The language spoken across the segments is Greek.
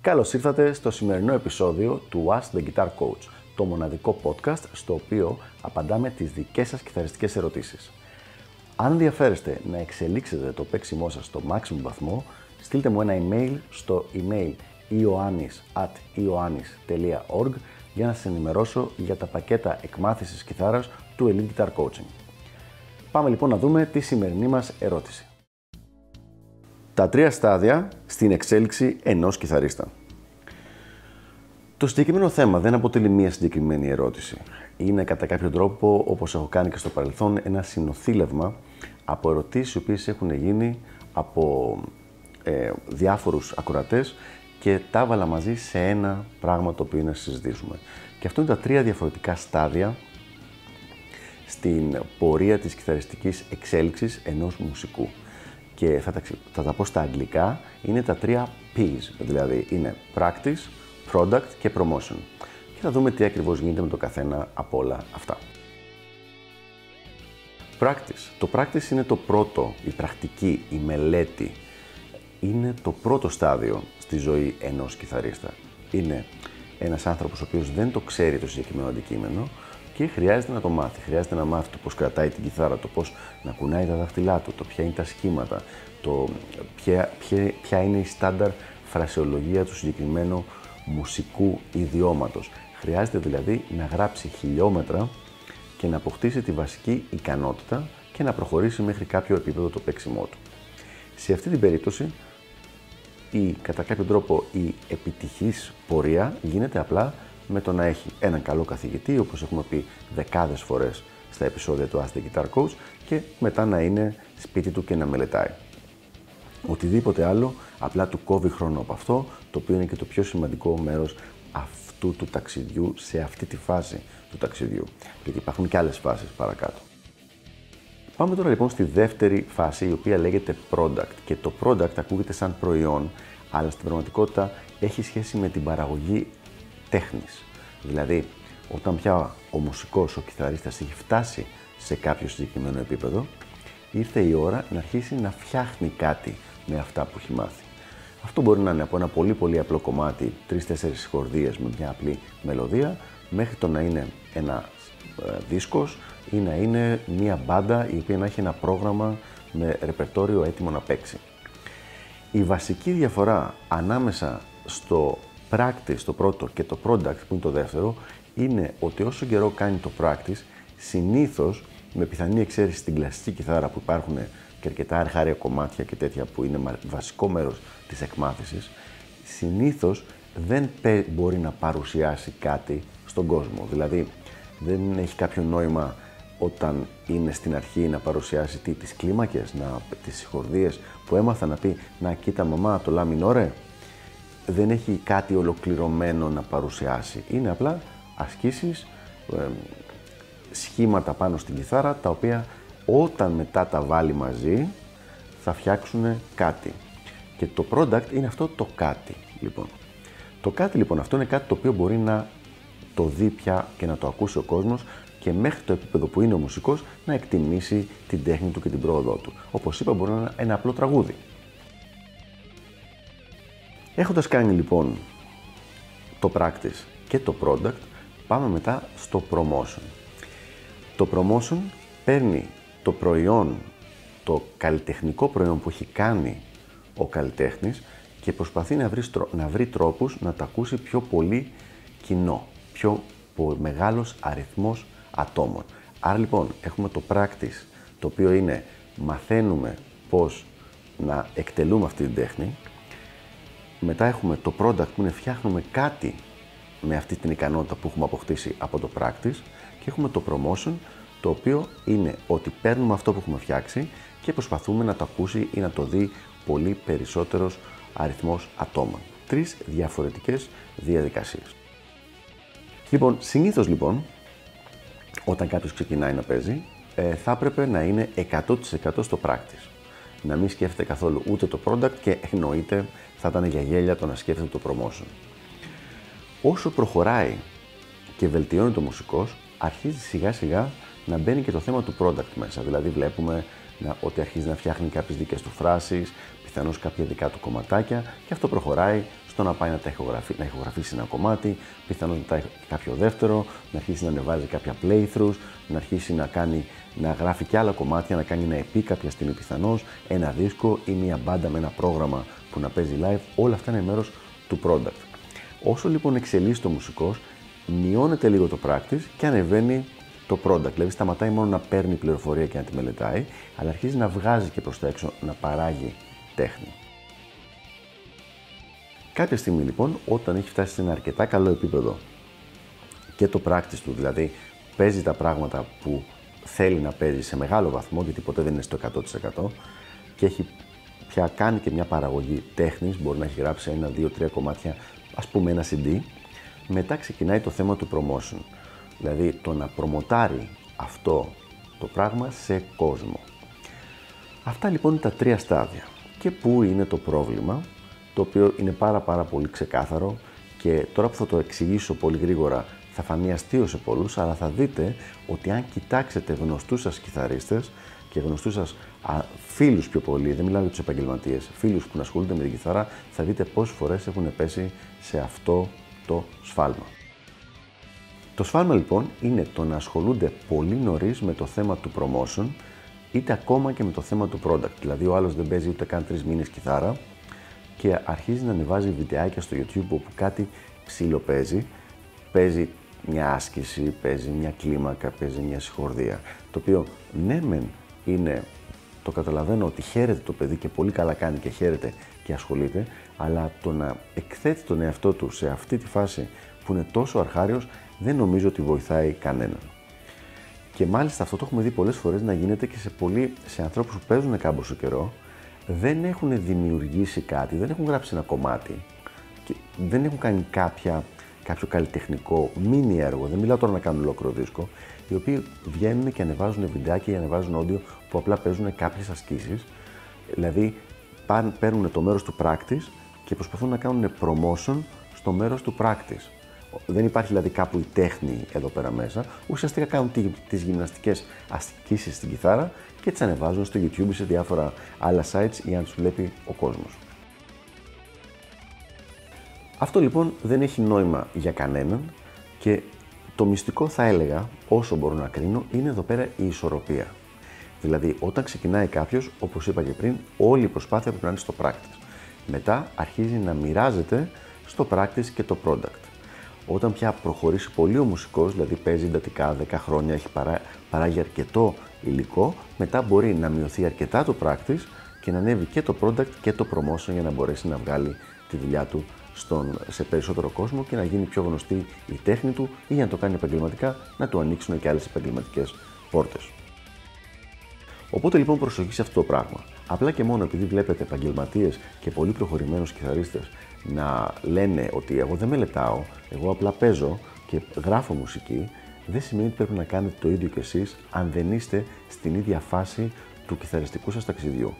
Καλώς ήρθατε στο σημερινό επεισόδιο του Ask the Guitar Coach, το μοναδικό podcast στο οποίο απαντάμε τις δικές σας κιθαριστικές ερωτήσεις. Αν ενδιαφέρεστε να εξελίξετε το παίξιμό σας στο maximum βαθμό, στείλτε μου ένα email στο email ioannis.ioannis.org για να σας ενημερώσω για τα πακέτα εκμάθησης κιθάρας του Elite Guitar Coaching. Πάμε λοιπόν να δούμε τη σημερινή μας ερώτηση. Τα τρία στάδια στην εξέλιξη ενός κιθαρίστα. Το συγκεκριμένο θέμα δεν αποτελεί μία συγκεκριμένη ερώτηση. Είναι κατά κάποιο τρόπο, όπως έχω κάνει και στο παρελθόν, ένα συνοθήλευμα από ερωτήσεις οι οποίες έχουν γίνει από ε, διάφορους ακροατές και τα έβαλα μαζί σε ένα πράγμα το οποίο είναι να συζητήσουμε. Και αυτό είναι τα τρία διαφορετικά στάδια στην πορεία της κιθαριστικής εξέλιξης ενός μουσικού. Και θα τα, θα τα πω στα αγγλικά, είναι τα τρία P's, δηλαδή είναι practice, product και promotion. Και θα δούμε τι ακριβώς γίνεται με το καθένα από όλα αυτά. Practice. Το practice είναι το πρώτο, η πρακτική, η μελέτη. Είναι το πρώτο στάδιο στη ζωή ενός κιθαρίστα. Είναι ένας άνθρωπος ο οποίος δεν το ξέρει το συγκεκριμένο αντικείμενο και χρειάζεται να το μάθει. Χρειάζεται να μάθει το πώς κρατάει την κιθάρα, το πώς να κουνάει τα δάχτυλά του, το ποια είναι τα σχήματα, το ποια, ποια, ποια είναι η στάνταρ φρασεολογία του συγκεκριμένου μουσικού ιδιώματος. Χρειάζεται δηλαδή να γράψει χιλιόμετρα και να αποκτήσει τη βασική ικανότητα και να προχωρήσει μέχρι κάποιο επίπεδο το παίξιμό του. Σε αυτή την περίπτωση, η, κατά κάποιο τρόπο η επιτυχής πορεία γίνεται απλά με το να έχει έναν καλό καθηγητή, όπως έχουμε πει δεκάδες φορές στα επεισόδια του Ask the Guitar Coach και μετά να είναι σπίτι του και να μελετάει. Οτιδήποτε άλλο απλά του κόβει χρόνο από αυτό, το οποίο είναι και το πιο σημαντικό μέρος αυτού του ταξιδιού σε αυτή τη φάση του ταξιδιού. Γιατί υπάρχουν και άλλες φάσεις παρακάτω. Πάμε τώρα λοιπόν στη δεύτερη φάση, η οποία λέγεται product. Και το product ακούγεται σαν προϊόν, αλλά στην πραγματικότητα έχει σχέση με την παραγωγή τέχνης. Δηλαδή, όταν πια ο μουσικός, ο κιθαρίστας έχει φτάσει σε κάποιο συγκεκριμένο επίπεδο, ήρθε η ώρα να αρχίσει να φτιάχνει κάτι με αυτά που έχει μάθει. Αυτό μπορεί να είναι από ένα πολύ πολύ απλό κομμάτι, τρει-τέσσερι χορδίες με μια απλή μελωδία, μέχρι το να είναι ένα ε, δίσκος ή να είναι μια μπάντα η οποία να έχει ένα πρόγραμμα με ρεπερτόριο έτοιμο να παίξει. Η βασική διαφορά ανάμεσα στο practice το πρώτο και το product που είναι το δεύτερο είναι ότι όσο καιρό κάνει το practice συνήθως με πιθανή εξαίρεση στην κλασική κιθάρα που υπάρχουν και αρκετά αρχάρια κομμάτια και τέτοια που είναι βασικό μέρος της εκμάθησης, συνήθως δεν μπορεί να παρουσιάσει κάτι στον κόσμο. Δηλαδή, δεν έχει κάποιο νόημα όταν είναι στην αρχή να παρουσιάσει τι, τις κλίμακες, να, τις συγχορδίες που έμαθα να πει «Να κοίτα μαμά το λάμιν δεν έχει κάτι ολοκληρωμένο να παρουσιάσει. Είναι απλά ασκήσεις, σχήματα πάνω στην κιθάρα, τα οποία όταν μετά τα βάλει μαζί θα φτιάξουν κάτι. Και το product είναι αυτό το κάτι, λοιπόν. Το κάτι λοιπόν αυτό είναι κάτι το οποίο μπορεί να το δει πια και να το ακούσει ο κόσμος και μέχρι το επίπεδο που είναι ο μουσικός να εκτιμήσει την τέχνη του και την πρόοδό του. Όπως είπα μπορεί να είναι ένα απλό τραγούδι. Έχοντας κάνει λοιπόν το practice και το product, πάμε μετά στο promotion. Το promotion παίρνει το προϊόν, το καλλιτεχνικό προϊόν που έχει κάνει ο καλλιτέχνης και προσπαθεί να βρει, να βρει τρόπους να τα ακούσει πιο πολύ κοινό, πιο μεγάλος αριθμός ατόμων. Άρα λοιπόν έχουμε το practice, το οποίο είναι μαθαίνουμε πώς να εκτελούμε αυτή την τέχνη. Μετά έχουμε το product που είναι φτιάχνουμε κάτι με αυτή την ικανότητα που έχουμε αποκτήσει από το practice και έχουμε το promotion το οποίο είναι ότι παίρνουμε αυτό που έχουμε φτιάξει και προσπαθούμε να το ακούσει ή να το δει πολύ περισσότερος αριθμός ατόμων. Τρεις διαφορετικές διαδικασίες. Λοιπόν, συνήθως λοιπόν, όταν κάποιος ξεκινάει να παίζει, ε, θα έπρεπε να είναι 100% στο practice. Να μην σκέφτεται καθόλου ούτε το product και εννοείται θα ήταν για γέλια το να σκέφτεται το promotion. Όσο προχωράει και βελτιώνει το μουσικός, αρχίζει σιγά σιγά να μπαίνει και το θέμα του product μέσα. Δηλαδή βλέπουμε να, ότι αρχίζει να φτιάχνει κάποιες δικές του φράσεις, πιθανώς κάποια δικά του κομματάκια και αυτό προχωράει στο να πάει να, τα ηχογραφεί, να ηχογραφήσει ένα κομμάτι, πιθανώς να κάποιο δεύτερο, να αρχίσει να ανεβάζει κάποια playthroughs, να αρχίσει να, κάνει, να γράφει και άλλα κομμάτια, να κάνει ένα EP κάποια στιγμή πιθανώς, ένα δίσκο ή μια μπάντα με ένα πρόγραμμα που να παίζει live, όλα αυτά είναι μέρος του product. Όσο λοιπόν εξελίσσει το μουσικός, μειώνεται λίγο το practice και ανεβαίνει το product. Δηλαδή σταματάει μόνο να παίρνει πληροφορία και να τη μελετάει, αλλά αρχίζει να βγάζει και προς τα έξω, να παράγει τέχνη. Κάποια στιγμή λοιπόν, όταν έχει φτάσει σε ένα αρκετά καλό επίπεδο και το practice του, δηλαδή παίζει τα πράγματα που θέλει να παίζει σε μεγάλο βαθμό, γιατί ποτέ δεν είναι στο 100% και έχει πια κάνει και μια παραγωγή τέχνης, μπορεί να έχει γράψει ένα, δύο, τρία κομμάτια, ας πούμε ένα CD, μετά ξεκινάει το θέμα του promotion. Δηλαδή το να προμοτάρει αυτό το πράγμα σε κόσμο. Αυτά λοιπόν είναι τα τρία στάδια. Και πού είναι το πρόβλημα, το οποίο είναι πάρα πάρα πολύ ξεκάθαρο και τώρα που θα το εξηγήσω πολύ γρήγορα θα φανεί αστείο σε πολλούς, αλλά θα δείτε ότι αν κοιτάξετε γνωστούς σας κιθαρίστες και γνωστούς σας α, φίλους πιο πολύ, δεν μιλάω για τους επαγγελματίες, φίλους που ασχολούνται με την κιθάρα, θα δείτε πόσες φορές έχουν πέσει σε αυτό το σφάλμα. Το σφάλμα λοιπόν είναι το να ασχολούνται πολύ νωρίς με το θέμα του promotion, είτε ακόμα και με το θέμα του product. Δηλαδή, ο άλλος δεν παίζει ούτε καν τρεις μήνες κιθάρα και αρχίζει να ανεβάζει βιντεάκια στο YouTube όπου κάτι ψήλο παίζει. Παίζει μια άσκηση, παίζει μια κλίμακα, παίζει μια συγχορδία. Το οποίο ναι, μεν είναι, το καταλαβαίνω ότι χαίρεται το παιδί και πολύ καλά κάνει και χαίρεται και ασχολείται, αλλά το να εκθέτει τον εαυτό του σε αυτή τη φάση που είναι τόσο αρχάριος, δεν νομίζω ότι βοηθάει κανέναν. Και μάλιστα αυτό το έχουμε δει πολλές φορές να γίνεται και σε, πολύ, σε ανθρώπους που παίζουν κάμποσο καιρό, δεν έχουν δημιουργήσει κάτι, δεν έχουν γράψει ένα κομμάτι και δεν έχουν κάνει κάποια, κάποιο καλλιτεχνικό μίνι έργο, δεν μιλάω τώρα να κάνουν ολόκληρο δίσκο, οι οποίοι βγαίνουν και ανεβάζουν βιντεάκια ή ανεβάζουν όντιο που απλά παίζουν κάποιες ασκήσεις, δηλαδή παίρνουν το μέρος του practice και προσπαθούν να κάνουν promotion στο μέρος του practice. Δεν υπάρχει δηλαδή κάπου η τέχνη εδώ πέρα μέσα. Ουσιαστικά κάνουν τις γυμναστικές ασκήσεις στην κιθάρα και τις ανεβάζουν στο YouTube ή σε διάφορα άλλα sites για να τους βλέπει ο κόσμος. Αυτό λοιπόν δεν έχει νόημα για κανέναν και το μυστικό θα έλεγα, όσο μπορώ να κρίνω, είναι εδώ πέρα η ισορροπία. Δηλαδή, όταν ξεκινάει κάποιος, όπως είπα και πριν, όλη η προσπάθεια πρέπει να είναι στο practice. Μετά αρχίζει να μοιράζεται στο practice και το product. Όταν πια προχωρήσει πολύ ο μουσικός, δηλαδή παίζει εντατικά 10 χρόνια, έχει παρά, παράγει αρκετό υλικό, μετά μπορεί να μειωθεί αρκετά το practice και να ανέβει και το product και το promotion για να μπορέσει να βγάλει τη δουλειά του στον, σε περισσότερο κόσμο και να γίνει πιο γνωστή η τέχνη του ή για να το κάνει επαγγελματικά να του ανοίξουν και άλλες επαγγελματικές πόρτες. Οπότε λοιπόν προσοχή σε αυτό το πράγμα. Απλά και μόνο επειδή βλέπετε επαγγελματίες και πολύ προχωρημένους κιθαρίστες να λένε ότι εγώ δεν μελετάω, εγώ απλά παίζω και γράφω μουσική, δεν σημαίνει ότι πρέπει να κάνετε το ίδιο κι εσείς αν δεν είστε στην ίδια φάση του κιθαριστικού σας ταξιδιού.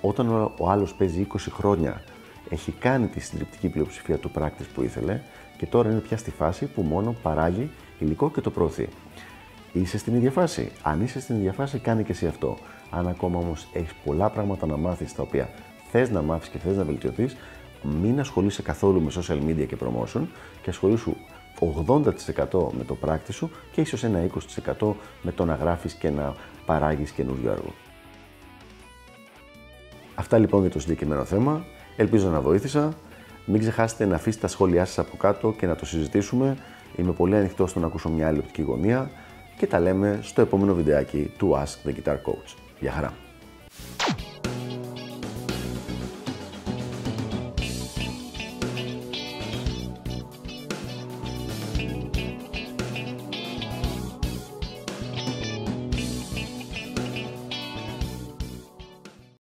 Όταν ο άλλος παίζει 20 χρόνια, έχει κάνει τη συντριπτική πλειοψηφία του πράκτη που ήθελε και τώρα είναι πια στη φάση που μόνο παράγει υλικό και το προωθεί. Είσαι στην ίδια φάση. Αν είσαι στην ίδια φάση, κάνει και εσύ αυτό. Αν ακόμα όμως έχεις πολλά πράγματα να μάθεις τα οποία θες να μάθεις και θες να βελτιωθείς, μην ασχολείσαι καθόλου με social media και promotion και ασχολήσου 80% με το πράκτης σου και ίσως ένα 20% με το να γράφεις και να παράγεις καινούριο έργο. Αυτά λοιπόν για το συγκεκριμένο θέμα. Ελπίζω να βοήθησα. Μην ξεχάσετε να αφήσετε τα σχόλιά σας από κάτω και να το συζητήσουμε. Είμαι πολύ ανοιχτό στο να ακούσω μια άλλη οπτική γωνία και τα λέμε στο επόμενο βιντεάκι του Ask the Guitar Coach. Γεια χαρά!